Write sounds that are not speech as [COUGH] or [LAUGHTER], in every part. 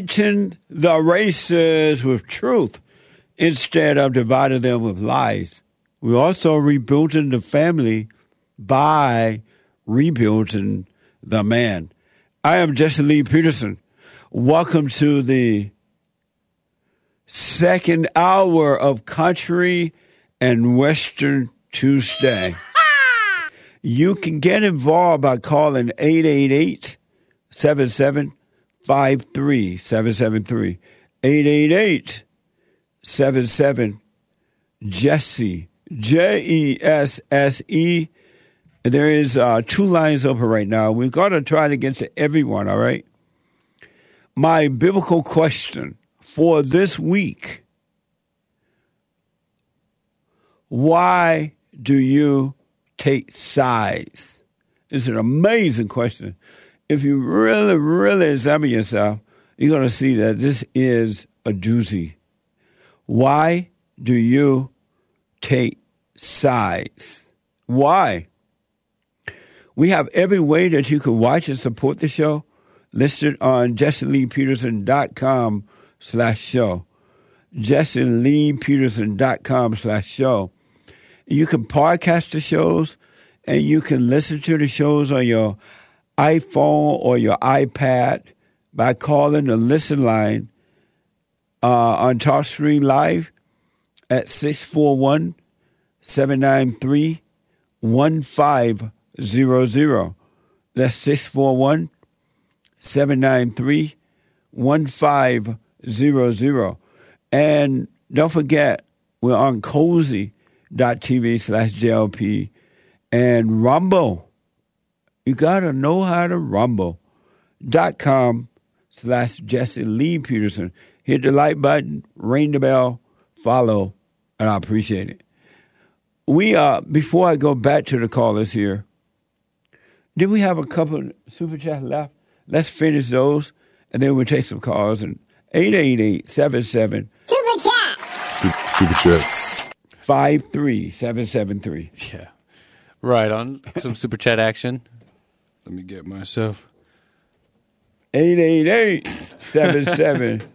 Uniting the races with truth instead of dividing them with lies. We're also rebuilding the family by rebuilding the man. I am Jesse Lee Peterson. Welcome to the second hour of Country and Western Tuesday. You can get involved by calling 888 7753 773 888 77 Jesse J E S S E. There is uh, two lines open right now. We're going to try to get to everyone. All right. My biblical question for this week: Why do you take sides? It's an amazing question. If you really, really examine yourself, you're going to see that this is a doozy. Why do you take sides? Why? We have every way that you can watch and support the show listed on jesseleepeterson.com slash show. jesseleepeterson.com slash show. You can podcast the shows and you can listen to the shows on your iPhone or your iPad by calling the listen line uh, on TalkStream Live at 641 793 1500. That's 641 793 1500. And don't forget, we're on cozy.tv slash JLP and Rumble. You got to know how to rumble. Dot com slash Jesse Lee Peterson. Hit the like button, ring the bell, follow, and I appreciate it. We uh before I go back to the callers here, did we have a couple super chats left? Let's finish those and then we'll take some calls and 888-77 Super chat. Super chats. 53773. Yeah. Right on some super chat action. Let me get myself. 888-77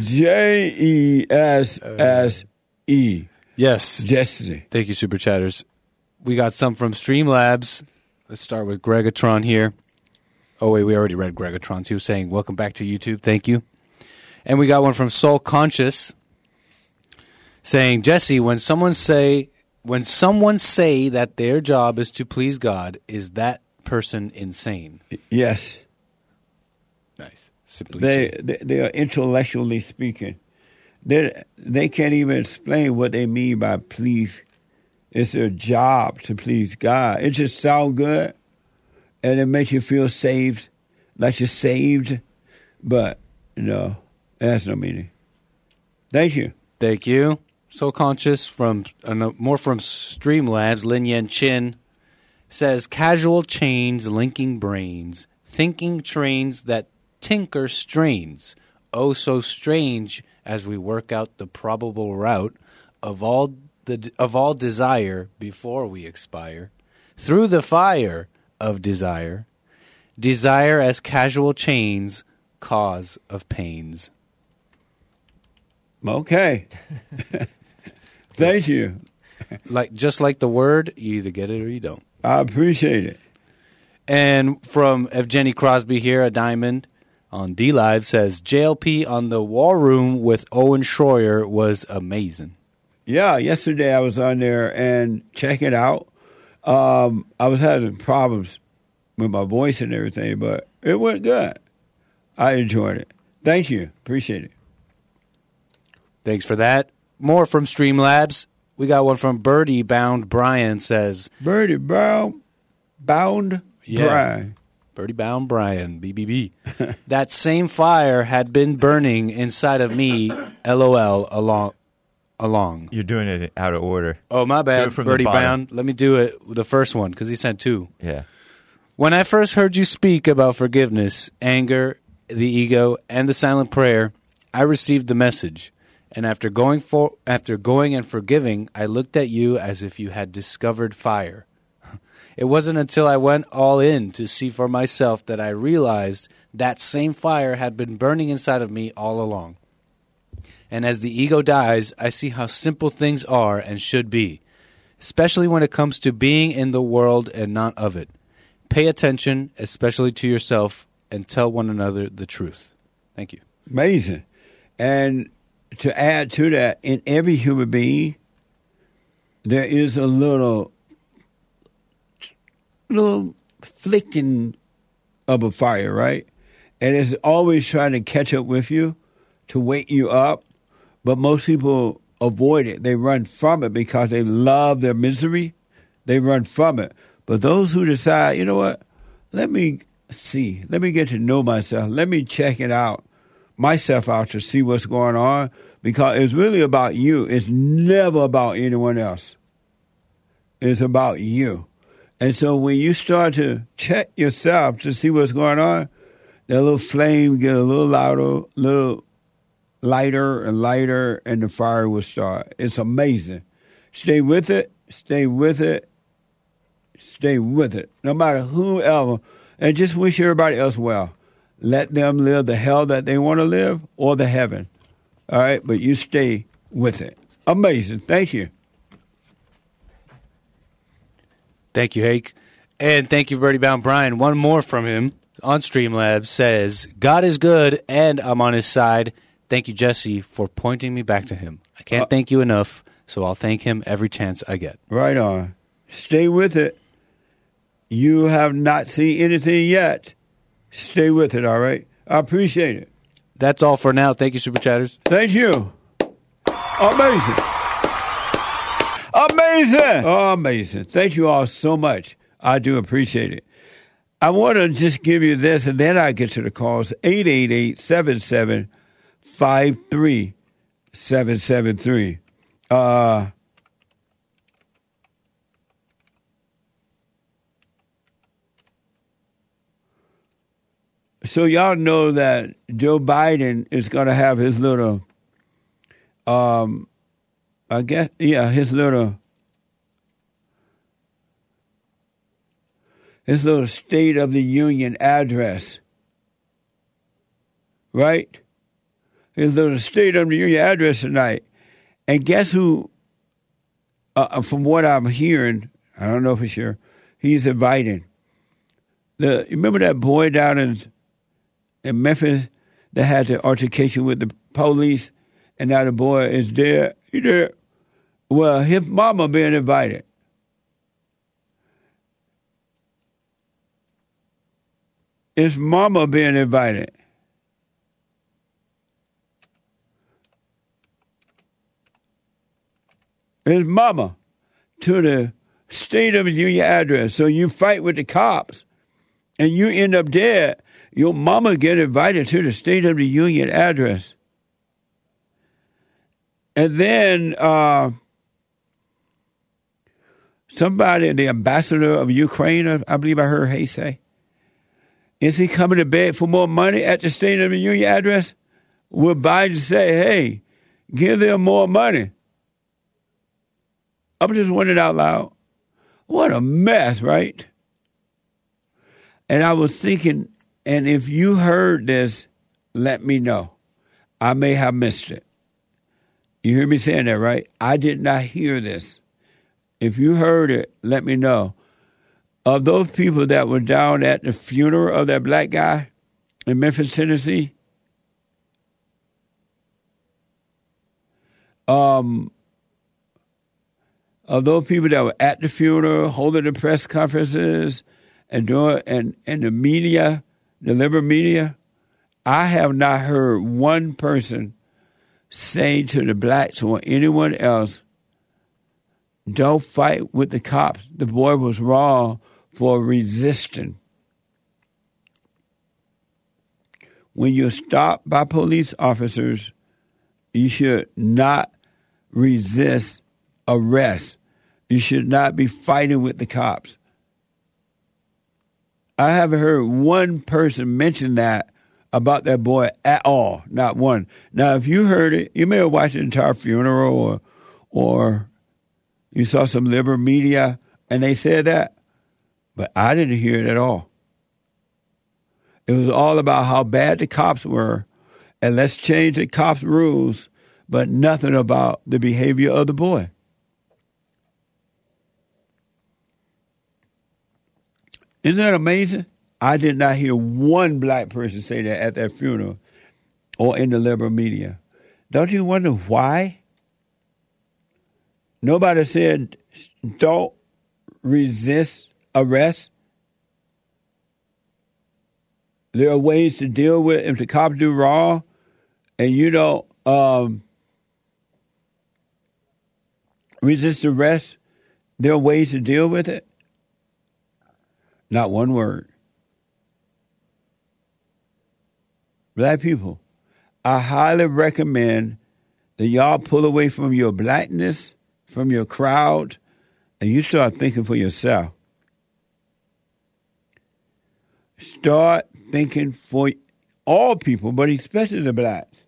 J E S S E. Yes. Jesse. Thank you, super chatters. We got some from Streamlabs. Let's start with Gregatron here. Oh wait, we already read Gregatron's. He was saying, "Welcome back to YouTube." Thank you. And we got one from Soul Conscious saying, "Jesse, when someone say when someone say that their job is to please God, is that person insane?" Yes. Nice. Simply They, they they are intellectually speaking. They they can't even explain what they mean by please. It's their job to please God. It just sounds good, and it makes you feel saved, like you're saved, but no, it has no meaning. Thank you. Thank you. Soul Conscious from uh, more from Streamlabs. Lin Yan Chin says casual chains linking brains, thinking trains that tinker strains. Oh, so strange as we work out the probable route of all the of all desire before we expire through the fire of desire. Desire as casual chains, cause of pains. Okay. [LAUGHS] Thank you. Like just like the word, you either get it or you don't. I appreciate it. And from Evgeny Crosby here, a diamond on DLive says JLP on the War Room with Owen Schroyer was amazing. Yeah, yesterday I was on there and check it out. Um, I was having problems with my voice and everything, but it went good. I enjoyed it. Thank you. Appreciate it. Thanks for that. More from Streamlabs. We got one from Birdie Bound Brian says, Birdie Brown, bound Yeah. Brian. Birdie Bound Brian, BBB. [LAUGHS] that same fire had been burning inside of me, [LAUGHS] LOL, along. along. You're doing it out of order. Oh, my bad, from Birdie. Bound. Let me do it the first one because he sent two. Yeah. When I first heard you speak about forgiveness, anger, the ego, and the silent prayer, I received the message. And after going for after going and forgiving, I looked at you as if you had discovered fire. [LAUGHS] It wasn't until I went all in to see for myself that I realized that same fire had been burning inside of me all along. And as the ego dies, I see how simple things are and should be, especially when it comes to being in the world and not of it. Pay attention, especially to yourself, and tell one another the truth. Thank you. Amazing. And to add to that, in every human being, there is a little, little flicking of a fire, right? And it's always trying to catch up with you to wake you up. But most people avoid it. They run from it because they love their misery. They run from it. But those who decide, you know what, let me see, let me get to know myself, let me check it out, myself out to see what's going on, because it's really about you. It's never about anyone else. It's about you. And so when you start to check yourself to see what's going on, that little flame get a little louder, little lighter and lighter, and the fire will start. It's amazing. Stay with it. Stay with it. Stay with it. No matter whoever, and just wish everybody else well. Let them live the hell that they want to live or the heaven. All right, but you stay with it. Amazing. Thank you. Thank you, Hake. And thank you, Birdie Bound Brian. One more from him on Streamlabs says, God is good and I'm on his side. Thank you, Jesse, for pointing me back to him. I can't Uh, thank you enough, so I'll thank him every chance I get. Right on. Stay with it. You have not seen anything yet. Stay with it, all right? I appreciate it. That's all for now. Thank you, Super Chatters. Thank you. Amazing. Amazing. Oh, amazing. Thank you all so much. I do appreciate it. I want to just give you this, and then I get to the calls 888 77 773. Uh, so y'all know that Joe Biden is going to have his little, um, I guess, yeah, his little, his little State of the Union address, right? His little State of the Union address tonight, and guess who? Uh, from what I'm hearing, I don't know for sure, he's inviting. The remember that boy down in in Memphis that had the altercation with the police, and now the boy is dead. He dead. Well, his mama being invited. His mama being invited. His mama to the State of Union address. So you fight with the cops and you end up dead, your mama get invited to the State of the Union address. And then uh, somebody, the ambassador of Ukraine, I believe I heard Hay say, is he coming to beg for more money at the State of the Union address? Will Biden say, hey, give them more money? I'm just wondering out loud. What a mess, right? And I was thinking, and if you heard this, let me know. I may have missed it. You hear me saying that, right? I did not hear this. If you heard it, let me know. Of those people that were down at the funeral of that black guy in Memphis, Tennessee, um, of those people that were at the funeral, holding the press conferences, and doing and and the media, the liberal media, I have not heard one person say to the blacks or anyone else don't fight with the cops. The boy was wrong for resisting. When you're stopped by police officers, you should not resist arrest. You should not be fighting with the cops. I haven't heard one person mention that about that boy at all. Not one. Now, if you heard it, you may have watched the entire funeral or, or you saw some liberal media and they said that, but I didn't hear it at all. It was all about how bad the cops were and let's change the cops' rules, but nothing about the behavior of the boy. Isn't that amazing? I did not hear one black person say that at that funeral or in the liberal media. Don't you wonder why? Nobody said don't resist arrest. There are ways to deal with if the cops do wrong and you don't um, resist arrest. There are ways to deal with it. Not one word. Black people, I highly recommend that y'all pull away from your blackness, from your crowd, and you start thinking for yourself. Start thinking for all people, but especially the blacks.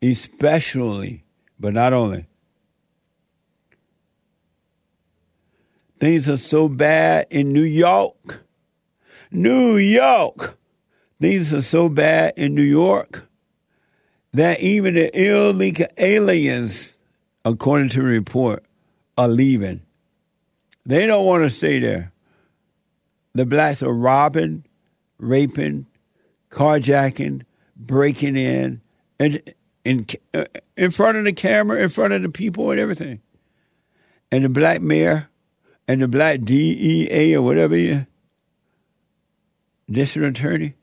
Especially, but not only. Things are so bad in New York. New York. Things are so bad in New York that even the illegal aliens, according to the report, are leaving. They don't want to stay there. The blacks are robbing, raping, carjacking, breaking in, and in, in front of the camera, in front of the people, and everything. And the black mayor and the black DEA or whatever you, district attorney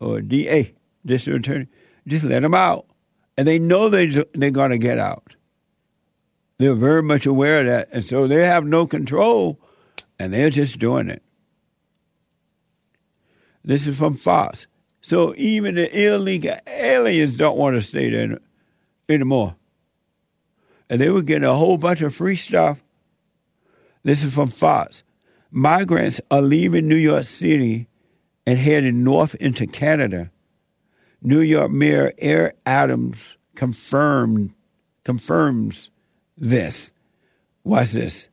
or DA, district attorney, just let them out. And they know they, they're going to get out. They're very much aware of that. And so they have no control and they're just doing it. This is from Fox. So even the illegal aliens don't want to stay there anymore. And they were getting a whole bunch of free stuff this is from Fox. Migrants are leaving New York City and heading north into Canada. New York Mayor Eric Adams confirmed confirms this. Watch this.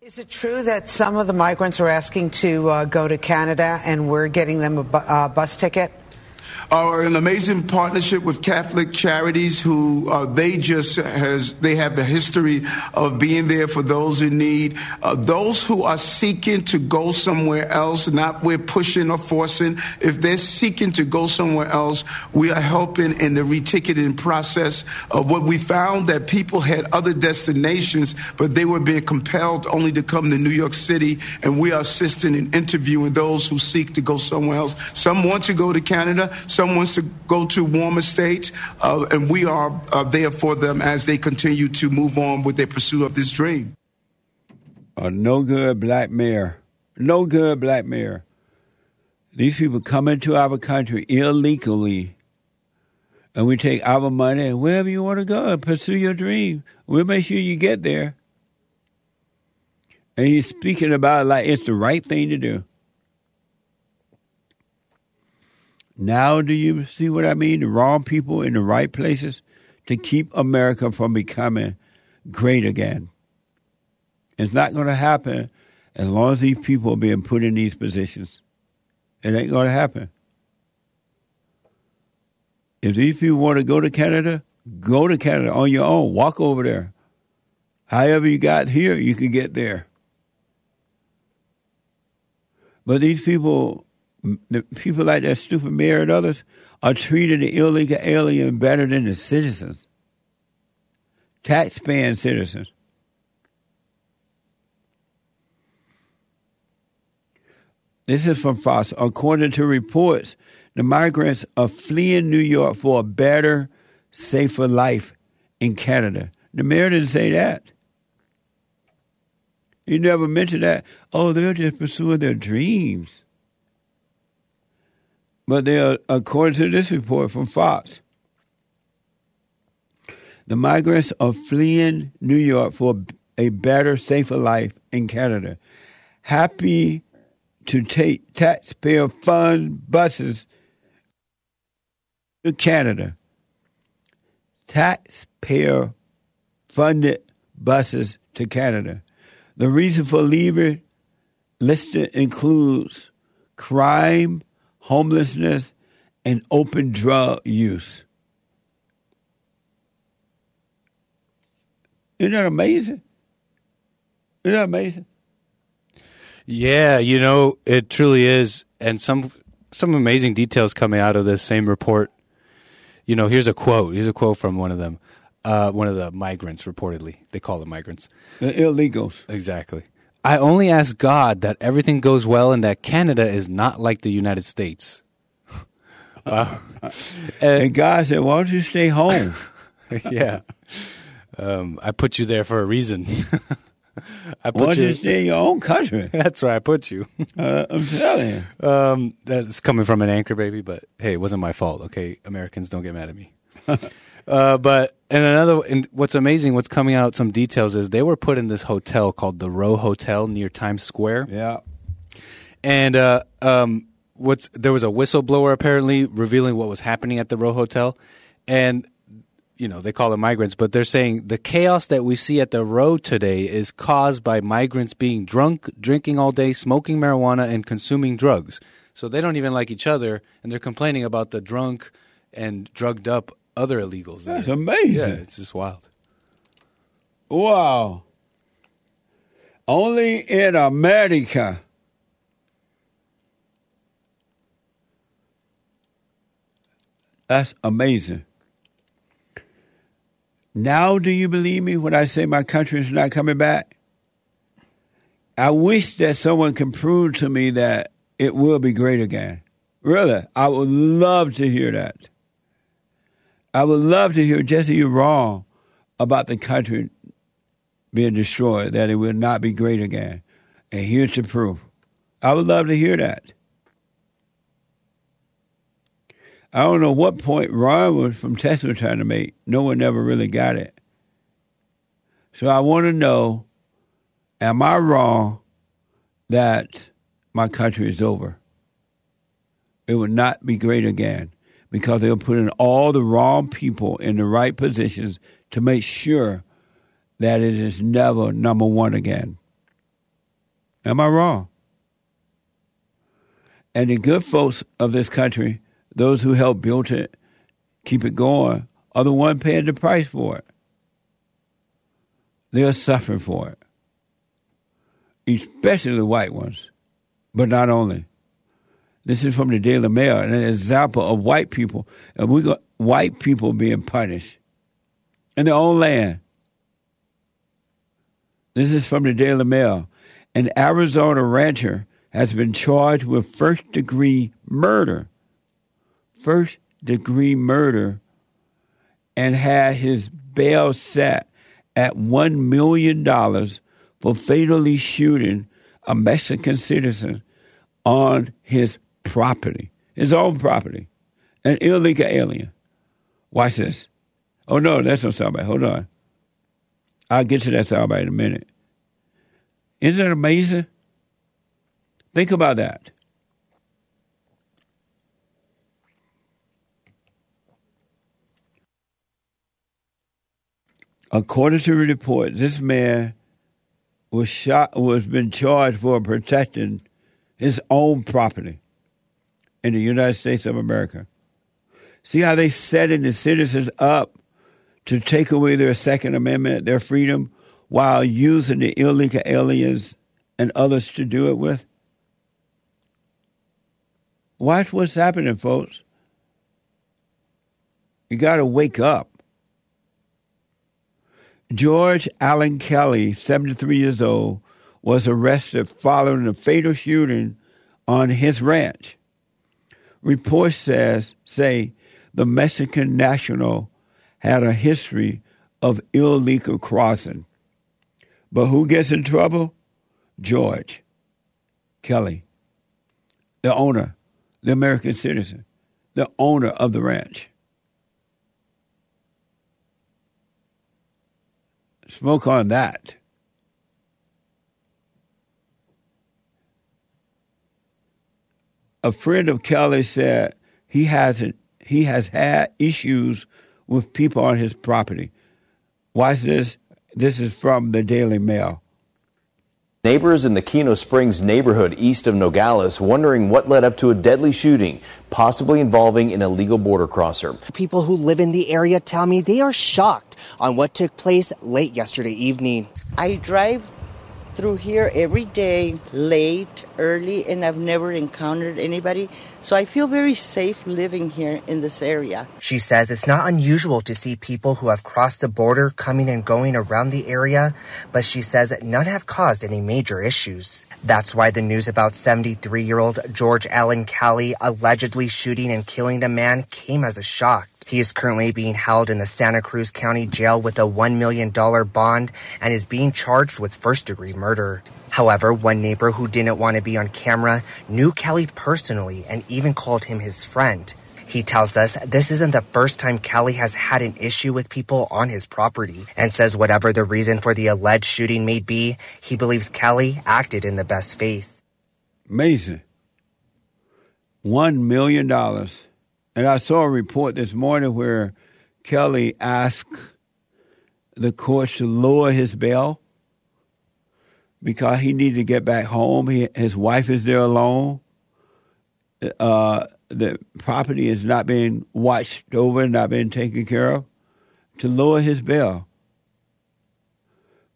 Is it true that some of the migrants are asking to uh, go to Canada and we're getting them a bu- uh, bus ticket? Uh, an amazing partnership with Catholic Charities, who uh, they just has they have a history of being there for those in need. Uh, those who are seeking to go somewhere else, not we're pushing or forcing. If they're seeking to go somewhere else, we are helping in the reticketing process. Of what we found that people had other destinations, but they were being compelled only to come to New York City, and we are assisting in interviewing those who seek to go somewhere else. Some want to go to Canada. Some wants to go to warmer states, uh, and we are uh, there for them as they continue to move on with their pursuit of this dream. A no good black mayor. No good black mayor. These people come into our country illegally, and we take our money and wherever you want to go, pursue your dream. We'll make sure you get there. And he's speaking about it like it's the right thing to do. Now, do you see what I mean? The wrong people in the right places to keep America from becoming great again. It's not going to happen as long as these people are being put in these positions. It ain't going to happen. If these people want to go to Canada, go to Canada on your own. Walk over there. However you got here, you can get there. But these people the people like that stupid mayor and others are treating the illegal alien better than the citizens, tax-paying citizens. This is from Fox. According to reports, The migrants are fleeing New York for a better, safer life in Canada. The mayor didn't say that. He never mentioned that. Oh, they're just pursuing their dreams. But they are, according to this report from Fox, the migrants are fleeing New York for a better, safer life in Canada. Happy to take taxpayer fund buses to Canada. Taxpayer funded buses to Canada. The reason for leaving listed includes crime, homelessness, and open drug use. Isn't that amazing? Isn't that amazing? Yeah, you know, it truly is. And some some amazing details coming out of this same report. You know, here's a quote. Here's a quote from one of them. Uh, one of the migrants, reportedly. They call them migrants. The illegals. Exactly. I only ask God that everything goes well and that Canada is not like the United States. [LAUGHS] wow. And God said, Why don't you stay home? [LAUGHS] yeah. Um, I put you there for a reason. [LAUGHS] I Why put don't you you. stay in your own country? That's where I put you. Uh, I'm telling you. Um, that's coming from an anchor baby, but hey, it wasn't my fault. Okay, Americans don't get mad at me. Uh, but and another, and what's amazing, what's coming out, some details is they were put in this hotel called the Row Hotel near Times Square, Yeah. and uh, um, what's there was a whistleblower apparently revealing what was happening at the Row Hotel, and you know they call it migrants, but they're saying the chaos that we see at the Row today is caused by migrants being drunk, drinking all day, smoking marijuana, and consuming drugs. So they don't even like each other, and they're complaining about the drunk and drugged up other illegals. There. That's amazing. Yeah, it's just wild. Wow. Only in America. That's amazing. Now, do you believe me when I say my country is not coming back? I wish that someone can prove to me that it will be great again. Really, I would love to hear that. I would love to hear Jesse, you're wrong about the country being destroyed, that it will not be great again. And here's the proof. I would love to hear that. I don't know what point Ron was from Tesla trying to make. No one ever really got it. So I want to know, am I wrong that my country is over? It will not be great again because they're putting all the wrong people in the right positions to make sure that it is never number one again. Am I wrong? And the good folks of this country, those who helped build it, keep it going, are the ones paying the price for it. They're suffering for it, especially the white ones, but not only. This is from the Daily Mail, an example of white people, and we got white people being punished in their own land. This is from the Daily Mail. An Arizona rancher has been charged with first degree murder. First degree murder and had his bail set at $1 million for fatally shooting a Mexican citizen on his property, his own property, an illegal alien. Watch this. Oh, no, that's not soundbite. Hold on. I'll get to that soundbite in a minute. Isn't it amazing? Think about that. According to the report, this man was shot was been charged for protecting his own property in the United States of America. See how they setting the citizens up to take away their Second Amendment, their freedom, while using the illegal aliens and others to do it with? Watch what's happening, folks. You got to wake up. George Alan Kelly, 73 years old, was arrested following a fatal shooting on his ranch. Reports says say the Mexican national had a history of illegal crossing. But who gets in trouble? George Kelly, the owner, the American citizen, the owner of the ranch. Smoke on that. A friend of Kelly said he hasn't he has had issues with people on his property. Watch this. This is from the Daily Mail. Neighbors in the Kino Springs neighborhood east of Nogales wondering what led up to a deadly shooting, possibly involving an illegal border crosser. People who live in the area tell me they are shocked on what took place late yesterday evening. I drive through here every day, late, early, and I've never encountered anybody. So I feel very safe living here in this area. She says it's not unusual to see people who have crossed the border coming and going around the area, but she says none have caused any major issues. That's why the news about 73 year old George Alan Kelly allegedly shooting and killing the man came as a shock. He is currently being held in the Santa Cruz County Jail with a $1 million bond and is being charged with first degree murder. However, one neighbor who didn't want to be on camera knew Kelly personally and even called him his friend. He tells us this isn't the first time Kelly has had an issue with people on his property and says whatever the reason for the alleged shooting may be, he believes Kelly acted in the best faith. Amazing. One million dollars. And I saw a report this morning where Kelly asked the courts to lower his bail because he needed to get back home. He, his wife is there alone. Uh, the property is not being watched over, not being taken care of, to lower his bail.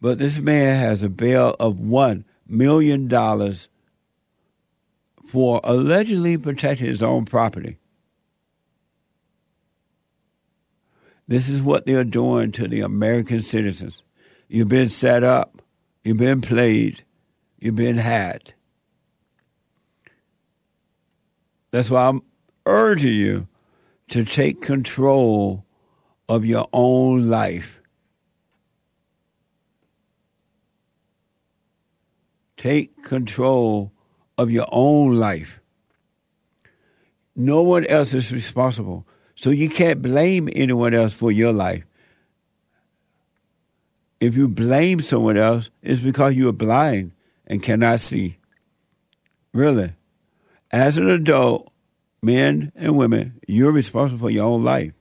But this man has a bail of $1 million for allegedly protecting his own property. This is what they're doing to the American citizens. You've been set up, you've been played, you've been had. That's why I'm urging you to take control of your own life. Take control of your own life. No one else is responsible. So you can't blame anyone else for your life. If you blame someone else, it's because you are blind and cannot see. Really. As an adult, men and women, you're responsible for your own life.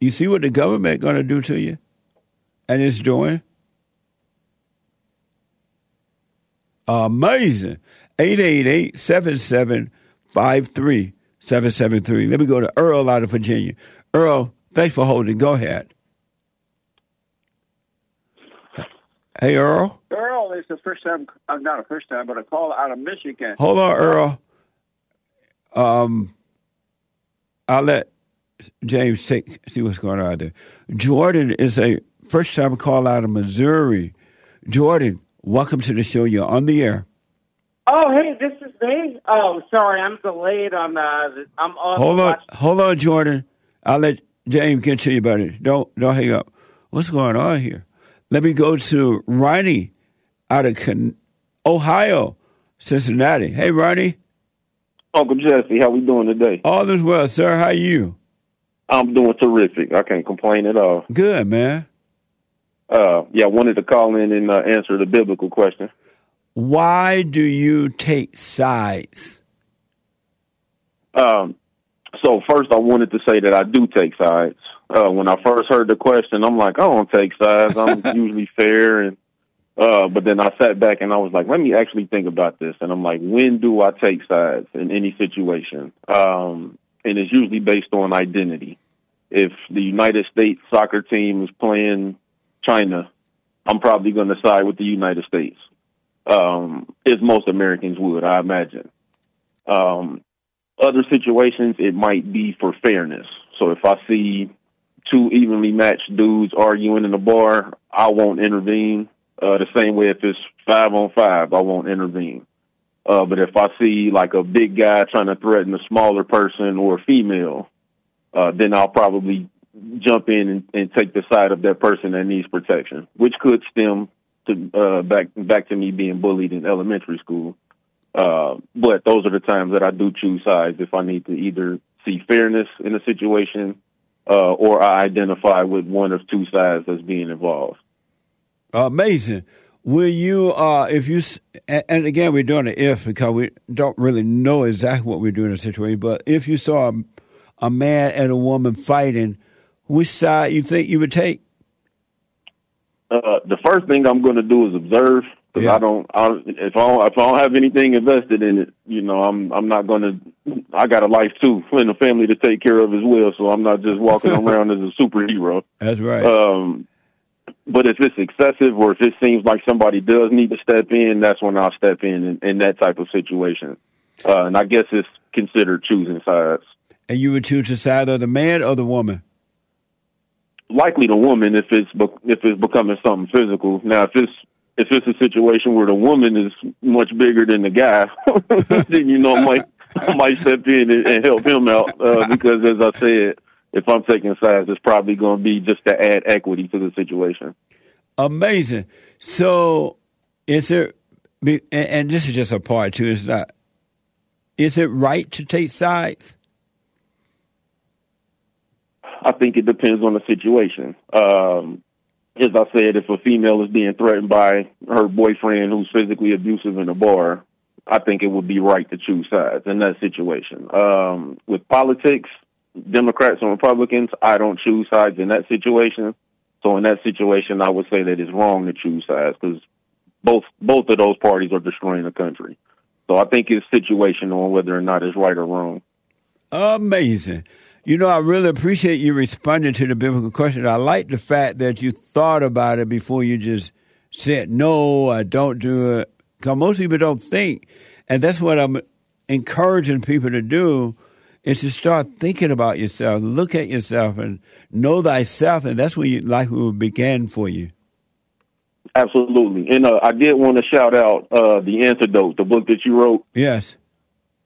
You see what the government going to do to you? And it's doing? Amazing. 888 7753 773. Let me go to Earl out of Virginia. Earl, thanks for holding. Go ahead. Hey, Earl. Earl, it's the first time, uh, not a first time, but a call out of Michigan. Hold on, Earl. Um, I'll let James take, see what's going on there. Jordan is a first time call out of Missouri. Jordan, welcome to the show. You're on the air. Oh, hey, this is me. Oh, sorry, I'm delayed on. Uh, I'm on. Hold on, hold on, Jordan. I'll let James get to you about it. Don't don't hang up. What's going on here? Let me go to Ronnie out of Con- Ohio, Cincinnati. Hey, Ronnie. Uncle Jesse, how we doing today? All is well, sir. How you? I'm doing terrific. I can't complain at all. Good, man. Uh, yeah, I wanted to call in and uh, answer the biblical question. Why do you take sides? Um, so first, I wanted to say that I do take sides. Uh, when I first heard the question, I'm like, I don't take sides. I'm [LAUGHS] usually fair, and uh, but then I sat back and I was like, let me actually think about this. And I'm like, when do I take sides in any situation? Um, and it's usually based on identity. If the United States soccer team is playing China, I'm probably going to side with the United States um, as most Americans would, I imagine. Um, other situations, it might be for fairness. So if I see two evenly matched dudes arguing in a bar, I won't intervene. Uh, the same way if it's five on five, I won't intervene. Uh, but if I see like a big guy trying to threaten a smaller person or a female, uh, then I'll probably jump in and, and take the side of that person that needs protection, which could stem to uh, back back to me being bullied in elementary school. Uh, but those are the times that I do choose sides if I need to either see fairness in a situation uh, or I identify with one of two sides that's being involved. Amazing. Will you, uh, if you, and again, we're doing an if because we don't really know exactly what we're doing in a situation, but if you saw a, a man and a woman fighting, which side you think you would take? Uh, the first thing I'm going to do is observe because I don't. I, if I don't, if I don't have anything invested in it, you know, I'm I'm not going to. I got a life too and a family to take care of as well, so I'm not just walking [LAUGHS] around as a superhero. That's right. Um, but if it's excessive or if it seems like somebody does need to step in, that's when I'll step in in, in that type of situation. Uh, and I guess it's considered choosing sides. and you would choose the side of the man or the woman? Likely the woman if it's if it's becoming something physical. Now if it's if it's a situation where the woman is much bigger than the guy, [LAUGHS] then you know I might I might step in and, and help him out uh, because as I said, if I'm taking sides, it's probably going to be just to add equity to the situation. Amazing. So, is it, and, this is just a part too, it's not, is it right to take sides? I think it depends on the situation. Um, as I said, if a female is being threatened by her boyfriend who's physically abusive in a bar, I think it would be right to choose sides in that situation. Um, with politics, Democrats and Republicans, I don't choose sides in that situation. So in that situation, I would say that it's wrong to choose sides because both both of those parties are destroying the country. So I think it's situational on whether or not it's right or wrong. Amazing. You know, I really appreciate you responding to the biblical question. I like the fact that you thought about it before you just said, no, I don't do it. Because most people don't think. And that's what I'm encouraging people to do is to start thinking about yourself, look at yourself and know thyself. And that's where you, life will begin for you. Absolutely. And uh, I did want to shout out uh, The Antidote, the book that you wrote. Yes.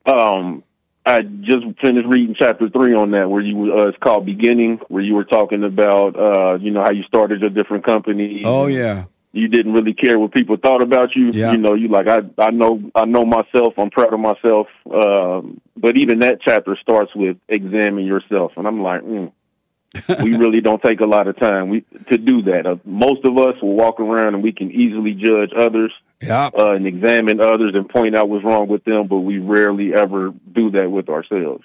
Um, I just finished reading chapter three on that, where you uh, it's called Beginning, where you were talking about uh, you know how you started your different company. Oh, yeah. You didn't really care what people thought about you. Yeah. You know, you like I I know I know myself. I'm proud of myself. Um, but even that chapter starts with examine yourself, and I'm like, mm, [LAUGHS] we really don't take a lot of time we to do that. Uh, most of us will walk around and we can easily judge others yeah. uh, and examine others and point out what's wrong with them, but we rarely ever do that with ourselves.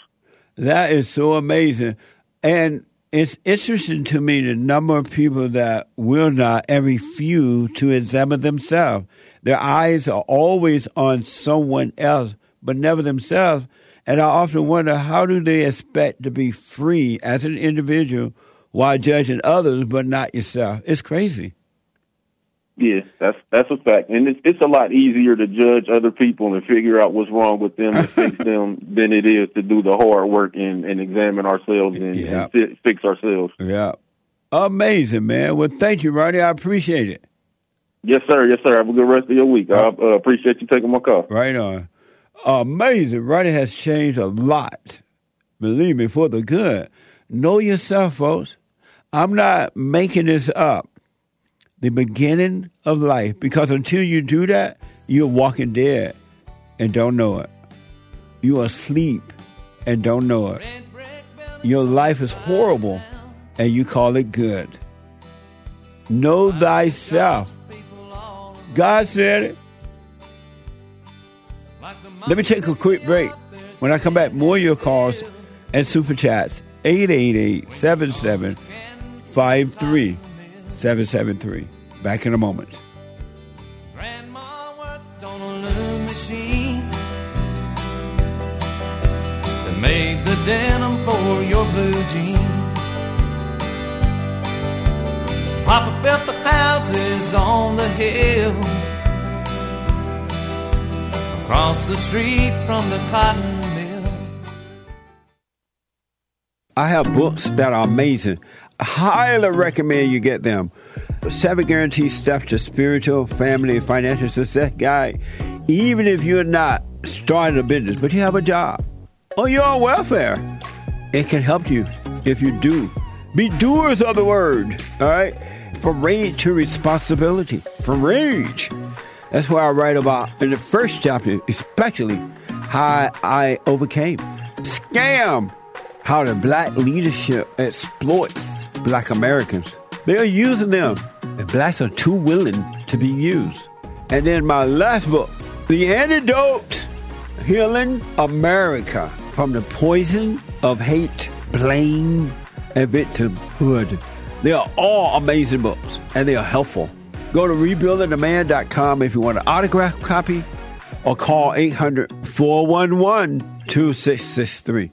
That is so amazing. And it's interesting to me the number of people that will not and refuse to examine themselves. Their eyes are always on someone else, but never themselves. And I often wonder how do they expect to be free as an individual while judging others, but not yourself? It's crazy. Yeah, that's that's a fact, and it's it's a lot easier to judge other people and figure out what's wrong with them and fix [LAUGHS] them than it is to do the hard work and, and examine ourselves and, Yeah. and fi- fix ourselves. Yeah. Amazing, man. Well, thank you, Ronnie. I appreciate it. Yes, sir. Yes, sir. Have a good rest of your week. I uh, appreciate you taking my call. Right on. Amazing. Ronnie has changed a lot. Believe me, for the good. Know yourself, folks. I'm not making this up. The beginning of life, because until you do that, you're walking dead and don't know it. You're asleep and don't know it. Your life is horrible and you call it good. Know thyself. God said it. Let me take a quick break. When I come back, more of your calls and super chats. 888-77-53773. Back in a moment. on a loom machine that made the denim for your blue jeans. Papa built the houses on the hill across the street from the cotton mill. I have books that are amazing. Highly recommend you get them. Seven Guaranteed Steps to Spiritual, Family, and Financial Success Guide. even if you're not starting a business, but you have a job or you're on welfare, it can help you if you do. Be doers of the word, all right? From rage to responsibility. From rage. That's what I write about in the first chapter, especially how I overcame. Scam. How the black leadership exploits black Americans. They are using them. And blacks are too willing to be used. And then my last book, The Antidote Healing America from the Poison of Hate, Blame, and Victimhood. They are all amazing books and they are helpful. Go to rebuildingtheman.com if you want an autograph copy or call 800 411 2663.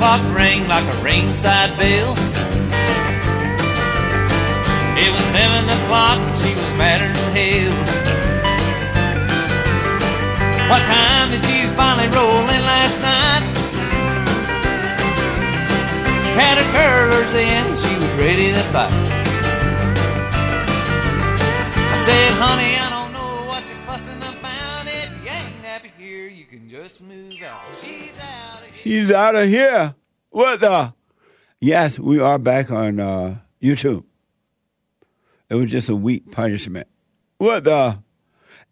Clock rang like a ringside bell. It was seven o'clock and she was madder than hell. What time did you finally roll in last night? She had her curlers in, she was ready to fight. I said, honey, I don't know what you're fussing about. If you ain't happy here, you can just move out. She's out She's out of here. What the? Yes, we are back on uh, YouTube. It was just a weak punishment. What the?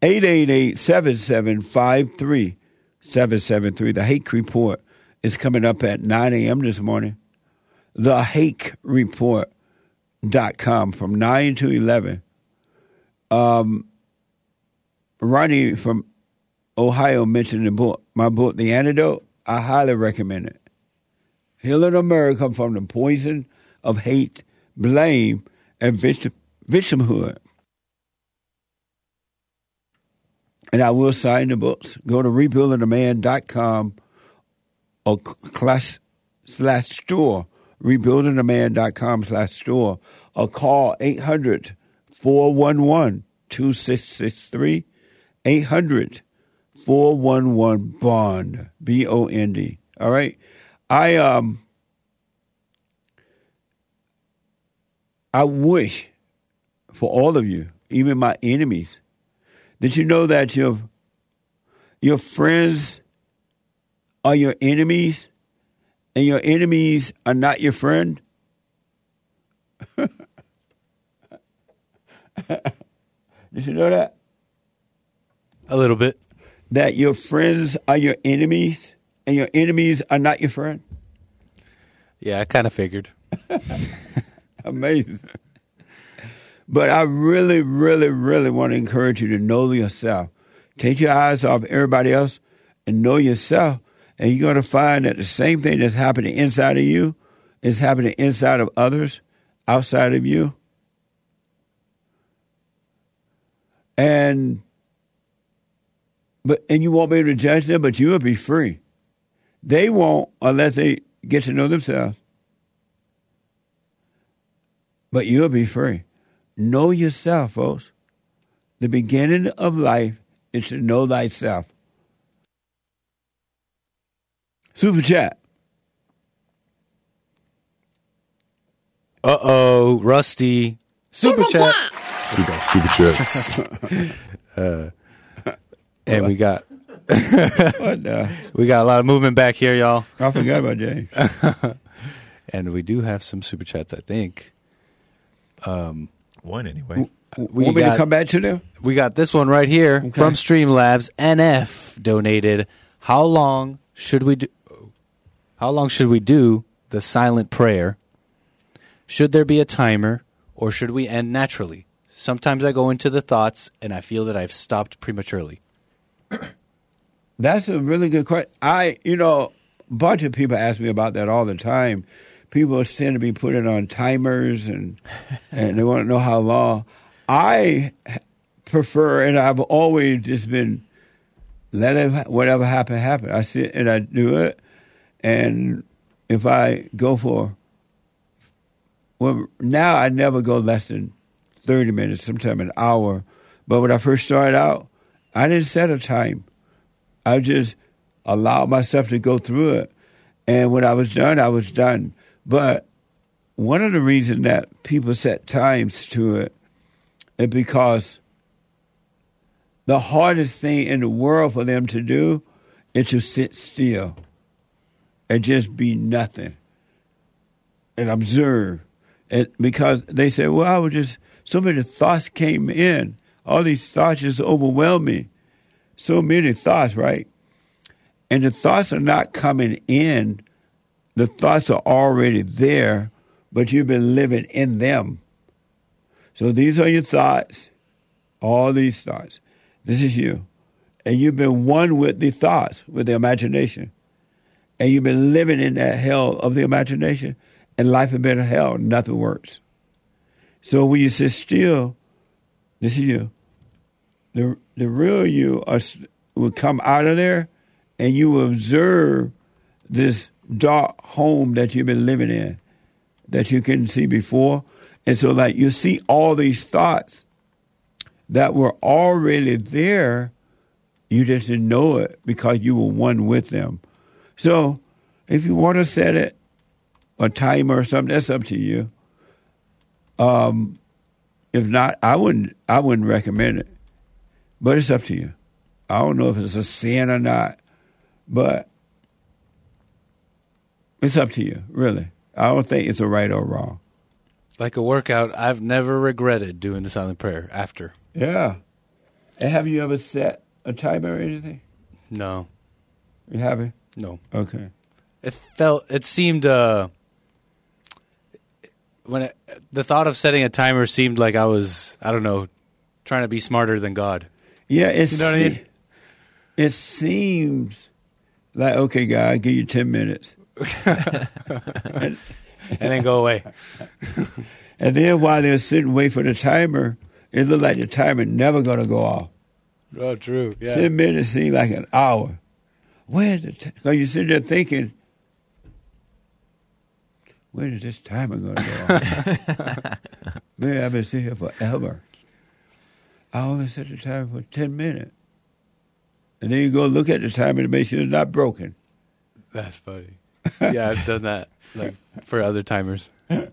888-7753-773. The Hake Report is coming up at 9 a.m. this morning. The Hake com from 9 to 11. Um, Ronnie from Ohio mentioned the book, my book, The Antidote. I highly recommend it. Healing America from the poison of hate, blame, and victim, victimhood. And I will sign the books. Go to rebuildingtheman.com or class slash store, rebuildingtheman.com slash store, or call 800 411 2663. 800 411 Bond, B O N D. All right. I, um, I wish for all of you, even my enemies, that you know that your your friends are your enemies and your enemies are not your friend? [LAUGHS] did you know that? A little bit. That your friends are your enemies and your enemies are not your friend? Yeah, I kind of figured. [LAUGHS] Amazing. But I really, really, really want to encourage you to know yourself. Take your eyes off everybody else and know yourself. And you're going to find that the same thing that's happening inside of you is happening inside of others, outside of you. And but and you won't be able to judge them, but you will be free. They won't unless they get to know themselves. But you'll be free. Know yourself, folks. The beginning of life is to know thyself. Super chat. Uh oh, Rusty. Super, chat. Super, super chats. [LAUGHS] [LAUGHS] uh, and we got [LAUGHS] What the? we got a lot of movement back here, y'all. I forgot about Jay. [LAUGHS] and we do have some super chats, I think. Um, One anyway. we Want me to got- come back to them? We got this one right here from Streamlabs. NF donated. How long should we do? How long should we do the silent prayer? Should there be a timer, or should we end naturally? Sometimes I go into the thoughts, and I feel that I've stopped prematurely. [CLEARS THROAT] That's a really good question. I, you know, a bunch of people ask me about that all the time. People tend to be putting on timers and [LAUGHS] and they want to know how long. I prefer, and I've always just been let it, whatever happen happen. I sit and I do it, and if I go for well, now I never go less than thirty minutes, sometimes an hour. But when I first started out, I didn't set a time. I just allowed myself to go through it. And when I was done, I was done. But one of the reasons that people set times to it is because the hardest thing in the world for them to do is to sit still and just be nothing and observe. And because they say, well, I was just, so many thoughts came in. All these thoughts just overwhelm me. So many thoughts, right? And the thoughts are not coming in. The thoughts are already there, but you've been living in them. So these are your thoughts, all these thoughts. This is you. And you've been one with the thoughts, with the imagination. And you've been living in that hell of the imagination. And life has been a hell. Nothing works. So when you sit still, this is you. The, the real you are, will come out of there and you will observe this dark home that you've been living in that you couldn't see before. And so, like, you see all these thoughts that were already there, you just didn't know it because you were one with them. So, if you want to set it a timer or something, that's up to you. Um, if not, I wouldn't. I wouldn't recommend it, but it's up to you. I don't know if it's a sin or not, but it's up to you. Really, I don't think it's a right or wrong. Like a workout, I've never regretted doing the silent prayer after. Yeah. And have you ever set a timer or anything? No. You haven't? No. Okay. It felt. It seemed. uh when it, the thought of setting a timer seemed like I was, I don't know, trying to be smarter than God. Yeah, it's, You know what I mean? It seems like okay, guy, I'll give you ten minutes, [LAUGHS] and, then go away. [LAUGHS] and then while they're sitting waiting for the timer, it looked like the timer never gonna go off. Oh, true. Yeah. Ten minutes seemed like an hour. Where's the? T- so you sit there thinking, when is this timer gonna go off? [LAUGHS] Man, I've been sitting here forever. I only set the timer for ten minutes. And then you go look at the timer to make sure it's not broken. That's funny. Yeah, I've done that like for other timers. The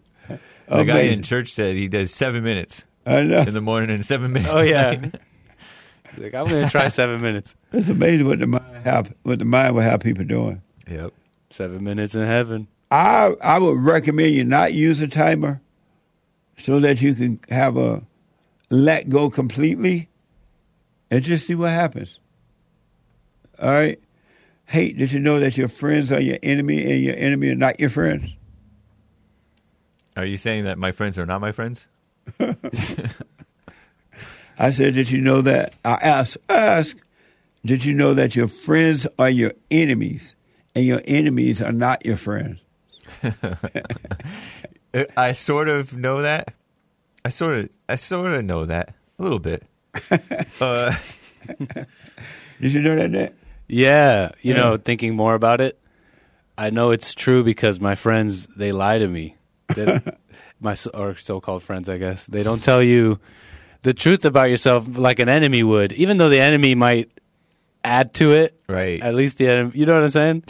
guy in church said he does seven minutes I know. in the morning and seven minutes. Oh yeah. He's [LAUGHS] like I'm gonna try seven minutes. It's amazing what the mind have, what the mind will have people doing. Yep. Seven minutes in heaven. I I would recommend you not use a timer, so that you can have a let go completely, and just see what happens. All right. Hey, did you know that your friends are your enemy and your enemy are not your friends? Are you saying that my friends are not my friends? [LAUGHS] I said, did you know that? I asked, ask, did you know that your friends are your enemies and your enemies are not your friends? [LAUGHS] I sort of know that. I sort of, I sort of know that a little bit. [LAUGHS] uh, Did you know that? Nat? Yeah, you Yeah. know, thinking more about it, I know it's true because my friends they lie to me. They, [LAUGHS] my or so-called friends, I guess. They don't tell you the truth about yourself like an enemy would, even though the enemy might add to it. right. At least the enemy, you know what I'm saying?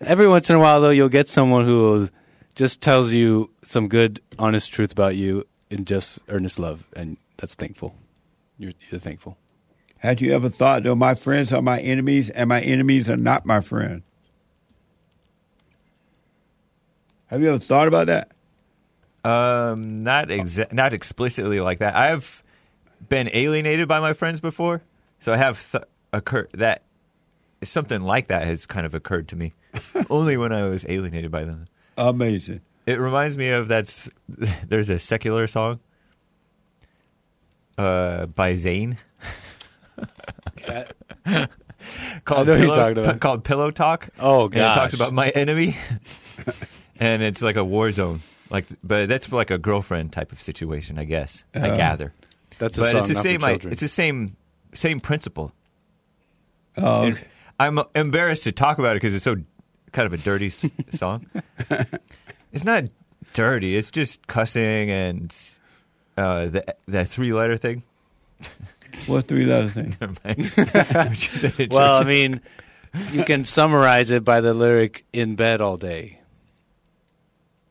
[LAUGHS] Every once in a while, though, you'll get someone who will just tells you some good, honest truth about you in just earnest love, and that's thankful. You're, you're thankful. Had you ever thought, though, my friends are my enemies and my enemies are not my friends? Have you ever thought about that? Um, not exa- not explicitly like that. I've been alienated by my friends before, so I have th- occur that something like that has kind of occurred to me. [LAUGHS] Only when I was alienated by them. Amazing. It reminds me of that's [LAUGHS] there's a secular song uh, by Zayn [LAUGHS] called know who you're Pillow, talking about. called Pillow Talk. Oh, and it talks about my enemy, [LAUGHS] and it's like a war zone. Like, but that's like a girlfriend type of situation, I guess. I Uh, gather. That's a but song, it's the same. I, children. it's the same same principle. Oh, And I'm embarrassed to talk about it because it's so kind of a dirty s- song. It's not dirty. It's just cussing and uh, the the three letter thing. What three letter thing? [LAUGHS] [LAUGHS] well, I mean, you can summarize it by the lyric "in bed all day."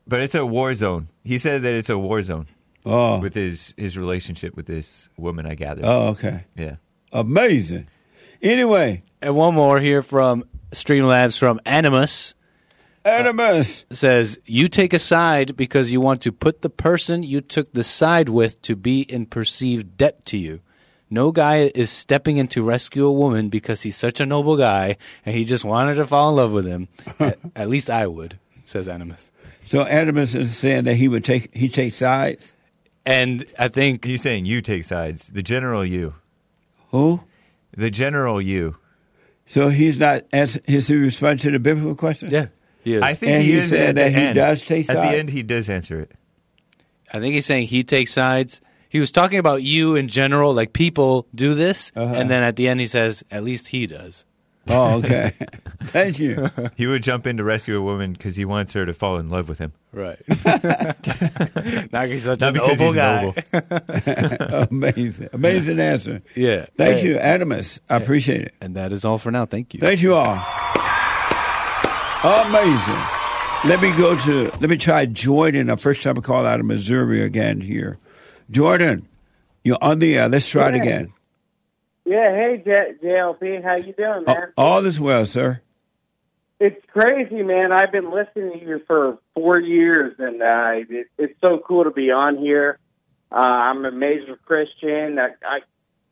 But it's a war zone. He said that it's a war zone. Oh. With his his relationship with this woman, I gather. Oh, okay. Yeah. Amazing. Anyway, and one more here from Streamlabs from Animus. Animus says you take a side because you want to put the person you took the side with to be in perceived debt to you. No guy is stepping in to rescue a woman because he's such a noble guy and he just wanted to fall in love with him. [LAUGHS] at, at least I would, says Animus. So Animus is saying that he would take he takes sides. And I think he's saying you take sides. The general you. Who? The general you. So he's not as is he responding to the biblical question? Yeah, he is. I think and he he is said at that the he end. does take At the end, he does answer it. I think he's saying he takes sides. He was talking about you in general, like people do this, uh-huh. and then at the end he says, "At least he does." Oh, [LAUGHS] okay. Thank you. He would jump in to rescue a woman because he wants her to fall in love with him. Right. [LAUGHS] Not he's such Not a noble guy. noble. [LAUGHS] Amazing. Amazing answer. Yeah. Thank Hey. you, Animus. I appreciate it. And that is all for now. Thank you. Thank you all. Amazing. Let me go to, let me try Jordan, a first time call out of Missouri again here. Jordan, you're on the air. Let's try it again. Yeah, hey J- JLP, how you doing, man? All is well, sir. It's crazy, man. I've been listening to you for four years, and uh, it, it's so cool to be on here. Uh, I'm a major Christian. I I,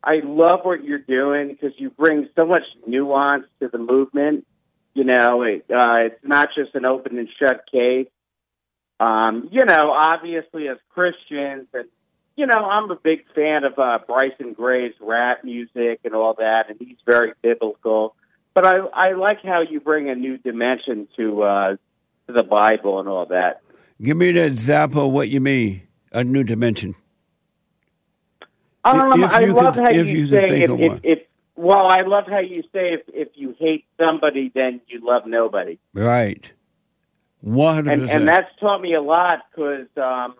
I love what you're doing because you bring so much nuance to the movement. You know, it, uh, it's not just an open and shut case. Um, you know, obviously as Christians, and you know, I'm a big fan of uh, Bryson Gray's rap music and all that, and he's very biblical. But I, I like how you bring a new dimension to uh, to the Bible and all that. Give me the example of what you mean, a new dimension. Um, I love could- how you, you say think if, of if, one. if well, I love how you say if if you hate somebody, then you love nobody. Right. 100%. and and that's taught me a lot because um,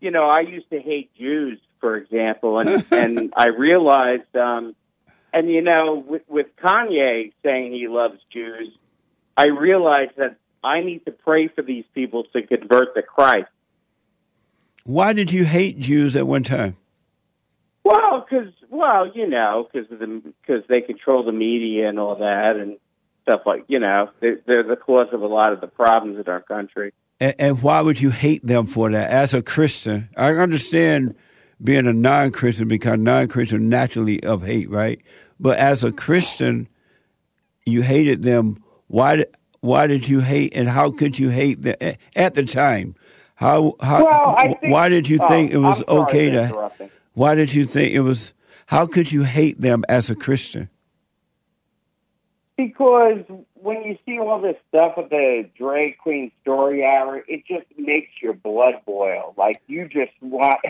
you know I used to hate Jews, for example, and [LAUGHS] and I realized, um, and you know, with, with Kanye saying he loves Jews, I realized that I need to pray for these people to convert to Christ. Why did you hate Jews at one time? Well, because well, you know, because the because they control the media and all that and stuff like you know they're, they're the cause of a lot of the problems in our country. And, and why would you hate them for that? As a Christian, I understand being a non-Christian because non-Christian naturally of hate, right? But as a Christian, you hated them. Why? did- Why did you hate, and how could you hate them at the time? How? how Well, think- why did you oh, think it was okay to? Why did you think it was? How could you hate them as a Christian? Because when you see all this stuff with the drag queen story hour, it just makes your blood boil. Like you just want.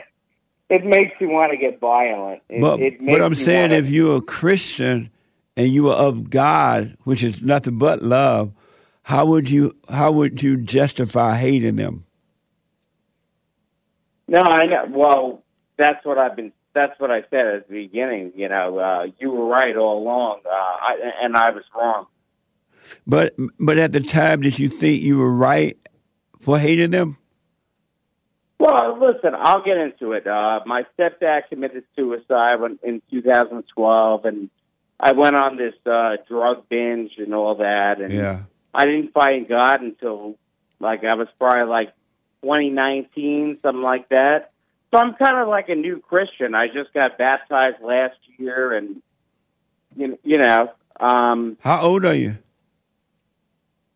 It makes you want to get violent. It, But it makes but I'm saying wanna- if you're a Christian and you are of God, which is nothing but love, how would you how would you justify hating them? No, I know. Well, that's what I've been. That's what I said at the beginning. You know, uh, you were right all along, uh, I, and I was wrong. But but at the time, did you think you were right for hating them? Well, listen, I'll get into it. Uh, my stepdad committed suicide when, in 2012, and I went on this uh, drug binge and all that. And Yeah. I didn't find God until like I was probably like 2019, something like that. So I'm kind of like a new Christian. I just got baptized last year, and you you know, um, How old are you?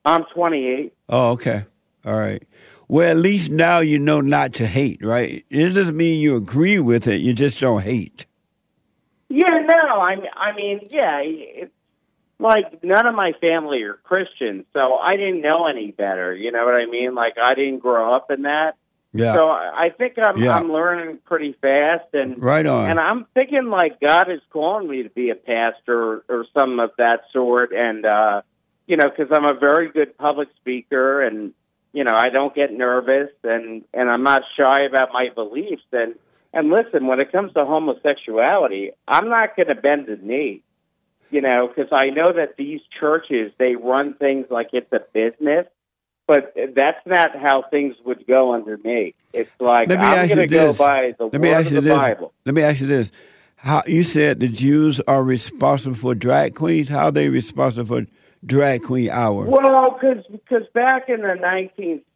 I'm 28. Oh, okay. All right. Well, at least now you know not to hate, right? It doesn't mean you agree with it. You just don't hate. Yeah, no, I I mean, yeah, it's like none of my family are Christians, so I didn't know any better. You know what I mean? Like I didn't grow up in that. Yeah. So I think I'm Yeah. I'm learning pretty fast, and Right on. And I'm thinking like God is calling me to be a pastor or, or something of that sort, and uh, you know, because I'm a very good public speaker, and you know, I don't get nervous, and and I'm not shy about my beliefs, and And listen, when it comes to homosexuality, I'm not going to bend the knee, you know, because I know that these churches they run things like it's a business, but that's not how things would go under me. It's like Let me I'm going to go by the Let me word ask of you the this. Bible. Let me ask you this. How you said the Jews are responsible for drag queens? How are they responsible for drag queen hour? Well, because because back in the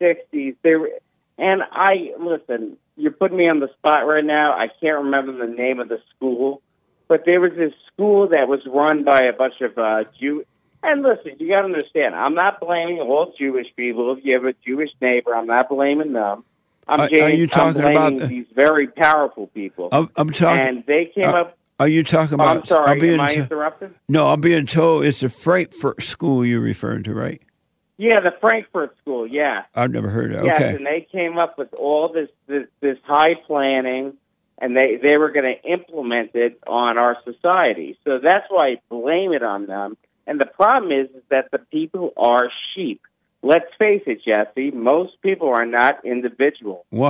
1960s, they were, and I listen. You're putting me on the spot right now. I can't remember the name of the school, but there was this school that was run by a bunch of uh, Jew. And listen, you got to understand. I'm not blaming all Jewish people. If you have a Jewish neighbor, I'm not blaming them. I'm, Are- are you talking I'm about the- these very powerful people? I'm, I'm talking. and they came uh, up. Are you talking Oh, about? I'm sorry. I'm being Am I interrupted? no, I'm being told it's the Frankfurt school you're referring to, right? Yeah, the Frankfurt School. Yeah. I've never heard of. it. Yes, Okay. and they came up with all this this, this high planning, and they they were going to implement it on our society. So that's why I blame it on them. And the problem is, is that the people are sheep. Let's face it, Jesse. Most people are not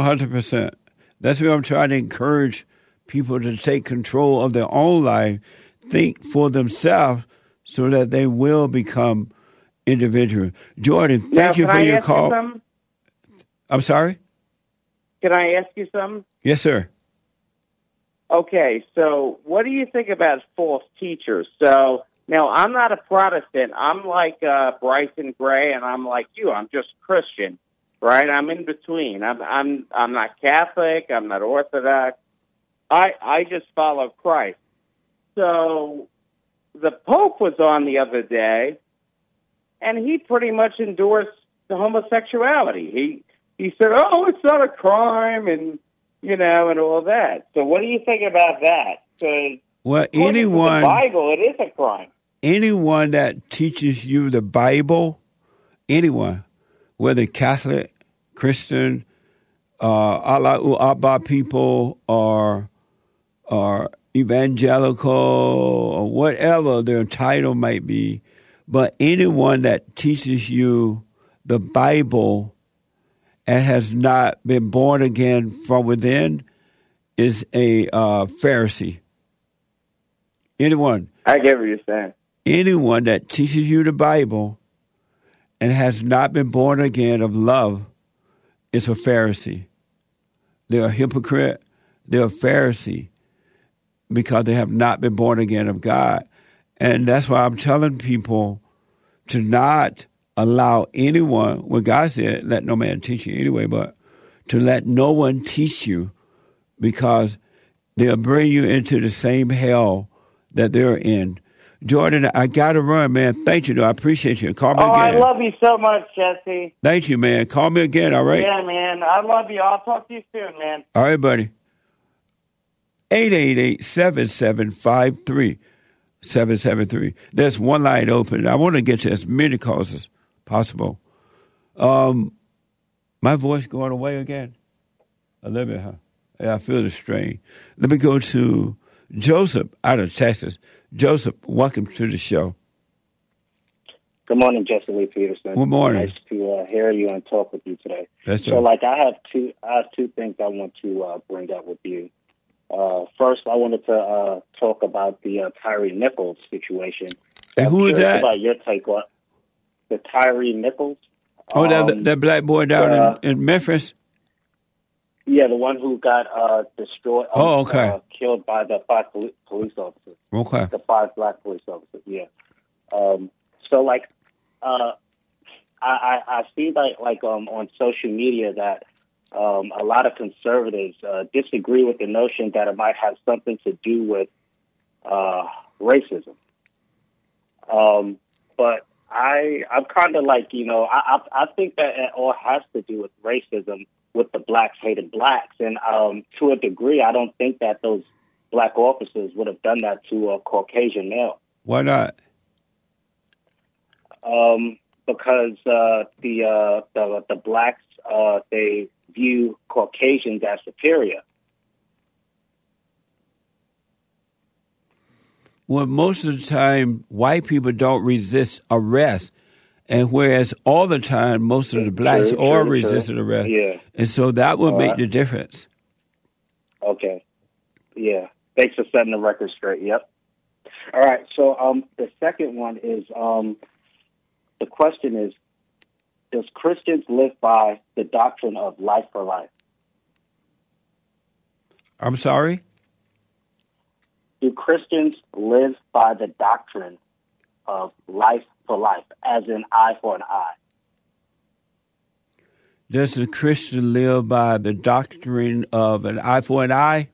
hundred percent. That's why I'm trying to encourage people to take control of their own life, think for themselves, so that they will become individuals. Jordan, thank now, you for I your call. You? I'm sorry. Can I ask you something? Yes, sir. Okay, so what do you think about false teachers? So now I'm not a Protestant. I'm like uh, Bryson Gray, and I'm like you. I'm just Christian, right? I'm in between. I'm I'm I'm not Catholic. I'm not Orthodox. I I just follow Christ. So the Pope was on the other day, and he pretty much endorsed the homosexuality. He he said, "Oh, it's not a crime," and you know, and all that. So, what do you think about that? 'Cause Well, anyone, the Bible, it is a crime. Anyone that teaches you the Bible, anyone, whether Catholic, Christian, uh, Allah Abba people, or or evangelical, or whatever their title might be, but anyone that teaches you the Bible and has not been born again from within is a uh, Pharisee. Anyone I get what you're saying. Anyone that teaches you the Bible and has not been born again of love is a Pharisee. They're a hypocrite. They're a Pharisee because they have not been born again of God. And that's why I'm telling people to not allow anyone, well, God said, let no man teach you anyway, but to let no one teach you because they'll bring you into the same hell that they're in. Jordan, I got to run, man. Thank you, though. I appreciate you. Call me again. Oh, I love you so much, Jesse. Thank you, man. Call me again, all right? Yeah, man. I love you. I'll talk to you soon, man. All right, buddy. 888-7753-773. There's one line open. I want to get to as many calls as possible. Um, my voice going away again? A little bit, huh? Yeah, I feel the strain. Let me go to Joseph out of Texas. Joseph, welcome to the show. Good morning, Jesse Lee Peterson. Good morning. Nice to uh, hear you and talk with you today. That's so, right. like, I have two, I have two things I want to uh, bring up with you. Uh, first, I wanted to uh, talk about the uh, Tyre Nichols situation. And I'm who is that? About your take on the Tyre Nichols. Oh, that, Um, that black boy down in, in Memphis? Yeah, the one who got uh, destroyed. Oh, okay. Uh, killed by the five poli- police officers. Okay. The five black police officers. Yeah. Um, so like, uh, I, I I see like like um on social media that um a lot of conservatives uh, disagree with the notion that it might have something to do with uh racism. Um, but I I'm kind of like you know I, I I think that it all has to do with racism with the blacks hated blacks, and um to a degree I don't think that those black officers would have done that to a Caucasian male. Why not? Um, because uh, the uh, the the blacks uh, they view Caucasians as superior. Well, most of the time, white people don't resist arrest, and whereas all the time, most of the blacks True, are resisting arrest. Yeah. And so that would All make right. the difference. Okay. Yeah. Thanks for setting the record straight. Yep. All right. So um, the second one is um, the question is Does Christians live by the doctrine of life for life? I'm sorry? Do Christians live by the doctrine of life for life, as an eye for an eye? Does a Christian live by the doctrine of an eye for an eye?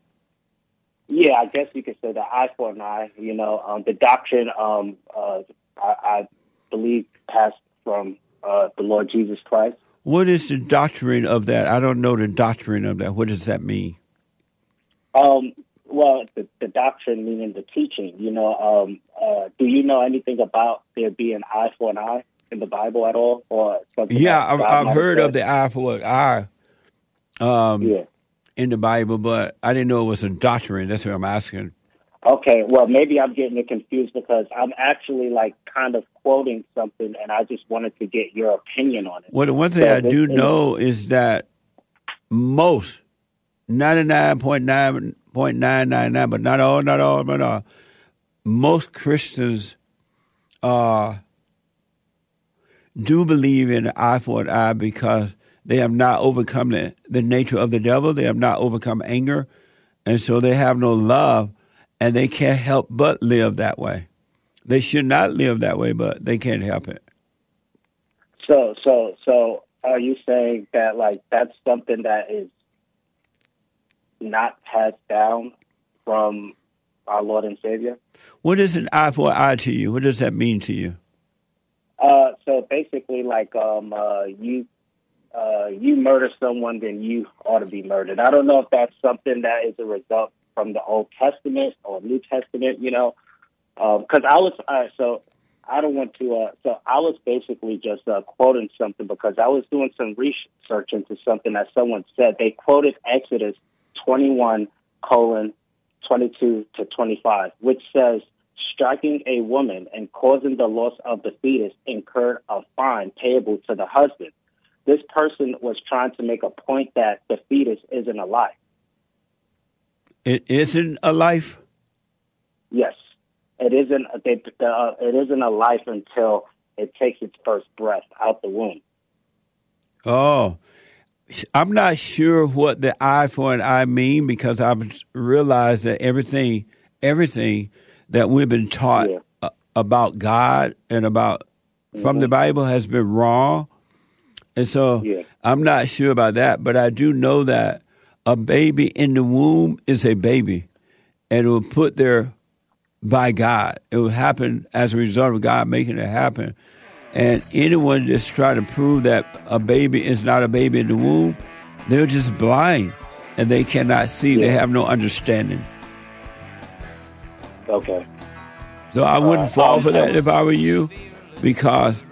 Yeah, I guess you could say the eye for an eye. You know, um, the doctrine um, uh, I, I believe passed from uh, the Lord Jesus Christ. What is the doctrine of that? I don't know the doctrine of that. What does that mean? Um, well, the, the doctrine meaning the teaching. You know, um, uh, do you know anything about there being eye for an eye in the Bible at all, or something? Yeah, I've, I've heard of the eye for an eye um, Yeah. in the Bible, but I didn't know it was a doctrine. That's what I'm asking. Okay, well, maybe I'm getting it confused because I'm actually like kind of quoting something, and I just wanted to get your opinion on it. Well, the one thing So I do know is that most, 99.9.999, but not all, not all, but all, most Christians uh, do believe in eye for an eye because they have not overcome the, the nature of the devil. They have not overcome anger. And so they have no love, and they can't help but live that way. They should not live that way, but they can't help it. So, so, so, are you saying that like that's something that is not passed down from our Lord and Savior? What is an eye for eye to you? What does that mean to you? Uh, so basically, like um, uh, you uh, you murder someone, then you ought to be murdered. I don't know if that's something that is a result from the Old Testament or New Testament. You know, because I was uh, so I don't want to. Uh, so I was basically just uh, quoting something because I was doing some research into something that someone said. They quoted Exodus twenty one colon twenty two to twenty five, which says striking a woman and causing the loss of the fetus incurred a fine payable to the husband. This person was trying to make a point that the fetus isn't alive. It isn't a life. Yes, it isn't. They, uh, it isn't a life until it takes its first breath out the womb. Oh, I'm not sure what the eye for an eye mean because I've realized that everything, everything that we've been taught uh, about God and about from the Bible has been wrong, and so I'm not sure about that. But I do know that a baby in the womb is a baby, and it will put there by God. It will happen as a result of God making it happen. And anyone just try to prove that a baby is not a baby in the womb, they're just blind and they cannot see. They have no understanding. Okay. So I wouldn't Uh, fall um, for that if I were you because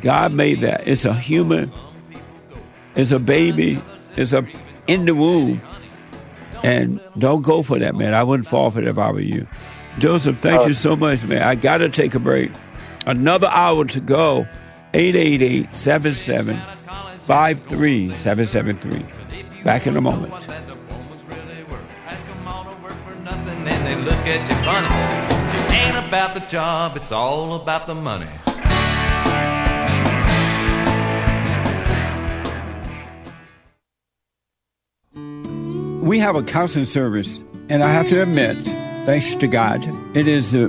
God made that. It's a human, it's a baby, it's a in the womb. And don't go for that, man. I wouldn't fall for that if I were you. Joseph, thank you so much, man. I got to take a break. Another hour to go. 888 77 53773. Back in a moment. about the job, it's all about the money. We have a counseling service, and I have to admit, thanks to God, it is the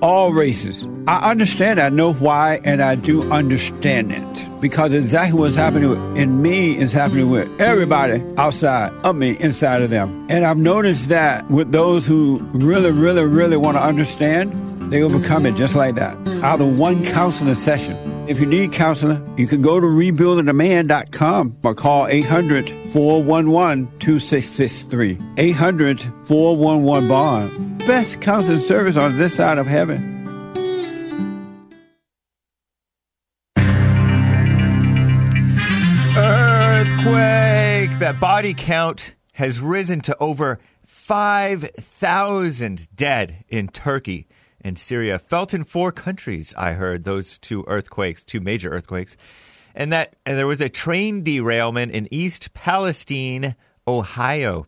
all races. I understand, I know why, and I do understand it. Because exactly what's happening in me is happening with everybody outside of me, inside of them. And I've noticed that with those who really, really, really want to understand, they overcome it just like that. Out of one counseling session. If you need counseling, you can go to rebuildingaman.com or call 800 411 2663. 800 411 Bond. Best counseling service on this side of heaven. earthquake. That body count has risen to over 5,000 dead in Turkey and Syria. Felt in four countries, I heard, those two earthquakes, two major earthquakes. And that and there was a train derailment in East Palestine, Ohio.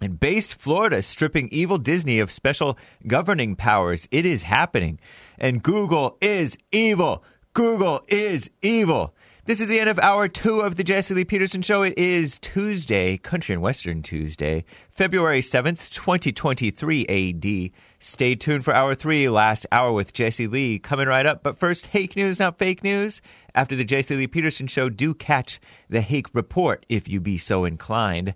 And based Florida stripping evil Disney of special governing powers. It is happening. And Google is evil. Google is evil. This is the end of hour two of the Jesse Lee Peterson Show. It is Tuesday, Country and Western Tuesday, February 7th, 2023 AD. Stay tuned for hour three, last hour with Jesse Lee, coming right up. But first, Hake News, not fake news. After the Jesse Lee Peterson Show, do catch the Hake Report if you be so inclined.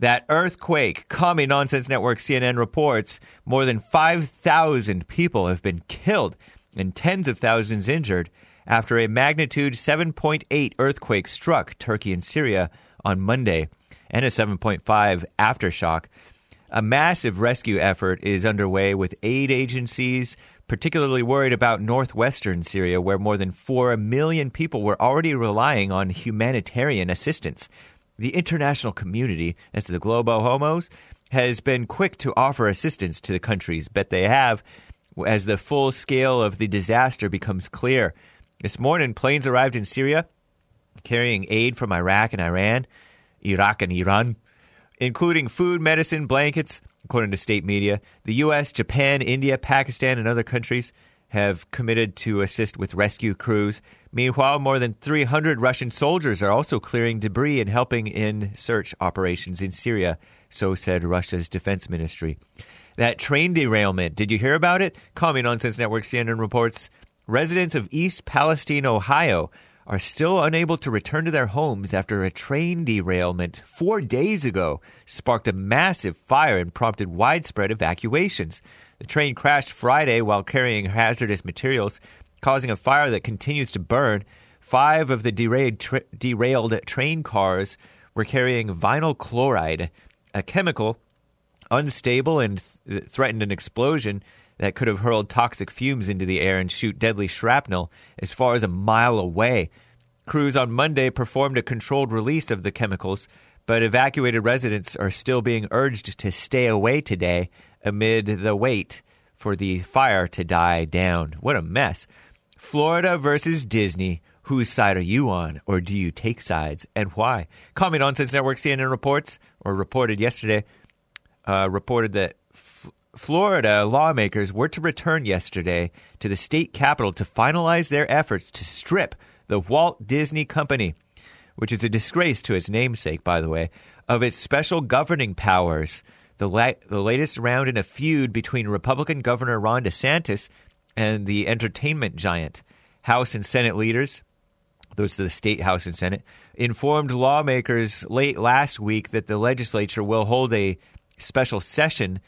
That earthquake, Commie Nonsense Network CNN reports more than 5,000 people have been killed and tens of thousands injured after a magnitude 7.8 earthquake struck Turkey and Syria on Monday and a 7.5 aftershock. A massive rescue effort is underway with aid agencies particularly worried about northwestern Syria, where more than 4 million people were already relying on humanitarian assistance. The international community, that's the Globo Homos, has been quick to offer assistance to the countries, but they have as the full scale of the disaster becomes clear. This morning, planes arrived in Syria carrying aid from Iraq and Iran, Iraq and Iran, including food, medicine, blankets. According to state media, the U.S., Japan, India, Pakistan, and other countries have committed to assist with rescue crews. Meanwhile, more than 300 Russian soldiers are also clearing debris and helping in search operations in Syria, so said Russia's defense ministry. That train derailment, did you hear about it? Commie Nonsense Network CNN reports residents of East Palestine, Ohio, are still unable to return to their homes after a train derailment four days ago sparked a massive fire and prompted widespread evacuations. The train crashed Friday while carrying hazardous materials, causing a fire that continues to burn. Five of the derailed, tra- derailed train cars were carrying vinyl chloride, a chemical unstable and th- threatened an explosion that could have hurled toxic fumes into the air and shoot deadly shrapnel as far as a mile away. Crews on Monday performed a controlled release of the chemicals, but evacuated residents are still being urged to stay away today amid the wait for the fire to die down. What a mess. Florida versus Disney. Whose side are you on, or do you take sides, and why? Commie Nonsense Network CNN reports, or reported yesterday, uh, reported that F- Florida lawmakers were to return yesterday to the state capitol to finalize their efforts to strip the Walt Disney Company, which is a disgrace to its namesake, by the way, of its special governing powers. The, la- the latest round in a feud between Republican Governor Ron DeSantis and the entertainment giant. House and Senate leaders, those are the state House and Senate, informed lawmakers late last week that the legislature will hold a special session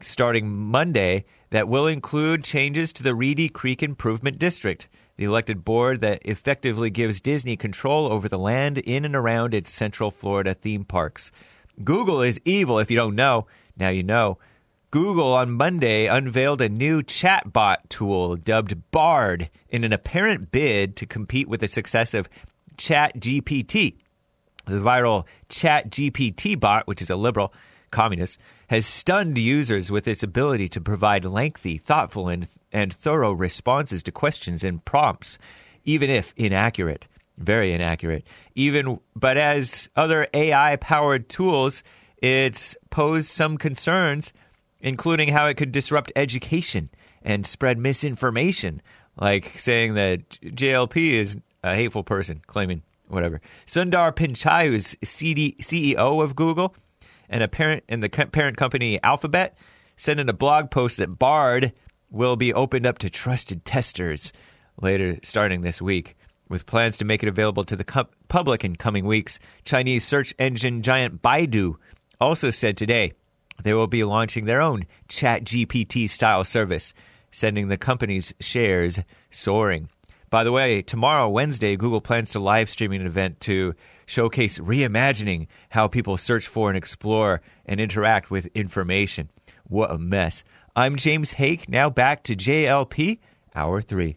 starting Monday that will include changes to the Reedy Creek Improvement District, the elected board that effectively gives Disney control over the land in and around its Central Florida theme parks. Google is evil if you don't know. Now you know. Google on Monday unveiled a new chatbot tool dubbed Bard in an apparent bid to compete with the success of ChatGPT. The viral ChatGPT bot, which is a liberal communist, has stunned users with its ability to provide lengthy, thoughtful, and, and thorough responses to questions and prompts, even if inaccurate. Very inaccurate. Even but as other AI powered tools, it's posed some concerns, including how it could disrupt education and spread misinformation, like saying that JLP is a hateful person, claiming whatever. Sundar Pichai, who's CD, CEO of Google, and a parent and the parent company Alphabet, said in a blog post that Bard will be opened up to trusted testers later, starting this week, with plans to make it available to the co- public in coming weeks. Chinese search engine giant Baidu also said today they will be launching their own Chat GPT style service, sending the company's shares soaring. By the way, tomorrow, Wednesday, Google plans to live stream an event to showcase reimagining how people search for and explore and interact with information. What a mess. I'm James Hake, now back to JLP, Hour 3.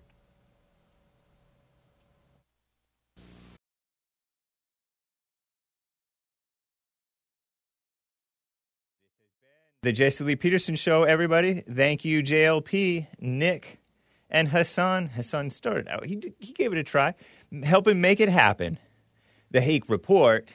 The Jesse Lee Peterson Show, everybody. Thank you, JLP, Nick, and Hassan. Hassan started out. He, he gave it a try, helping make it happen. The Hake Report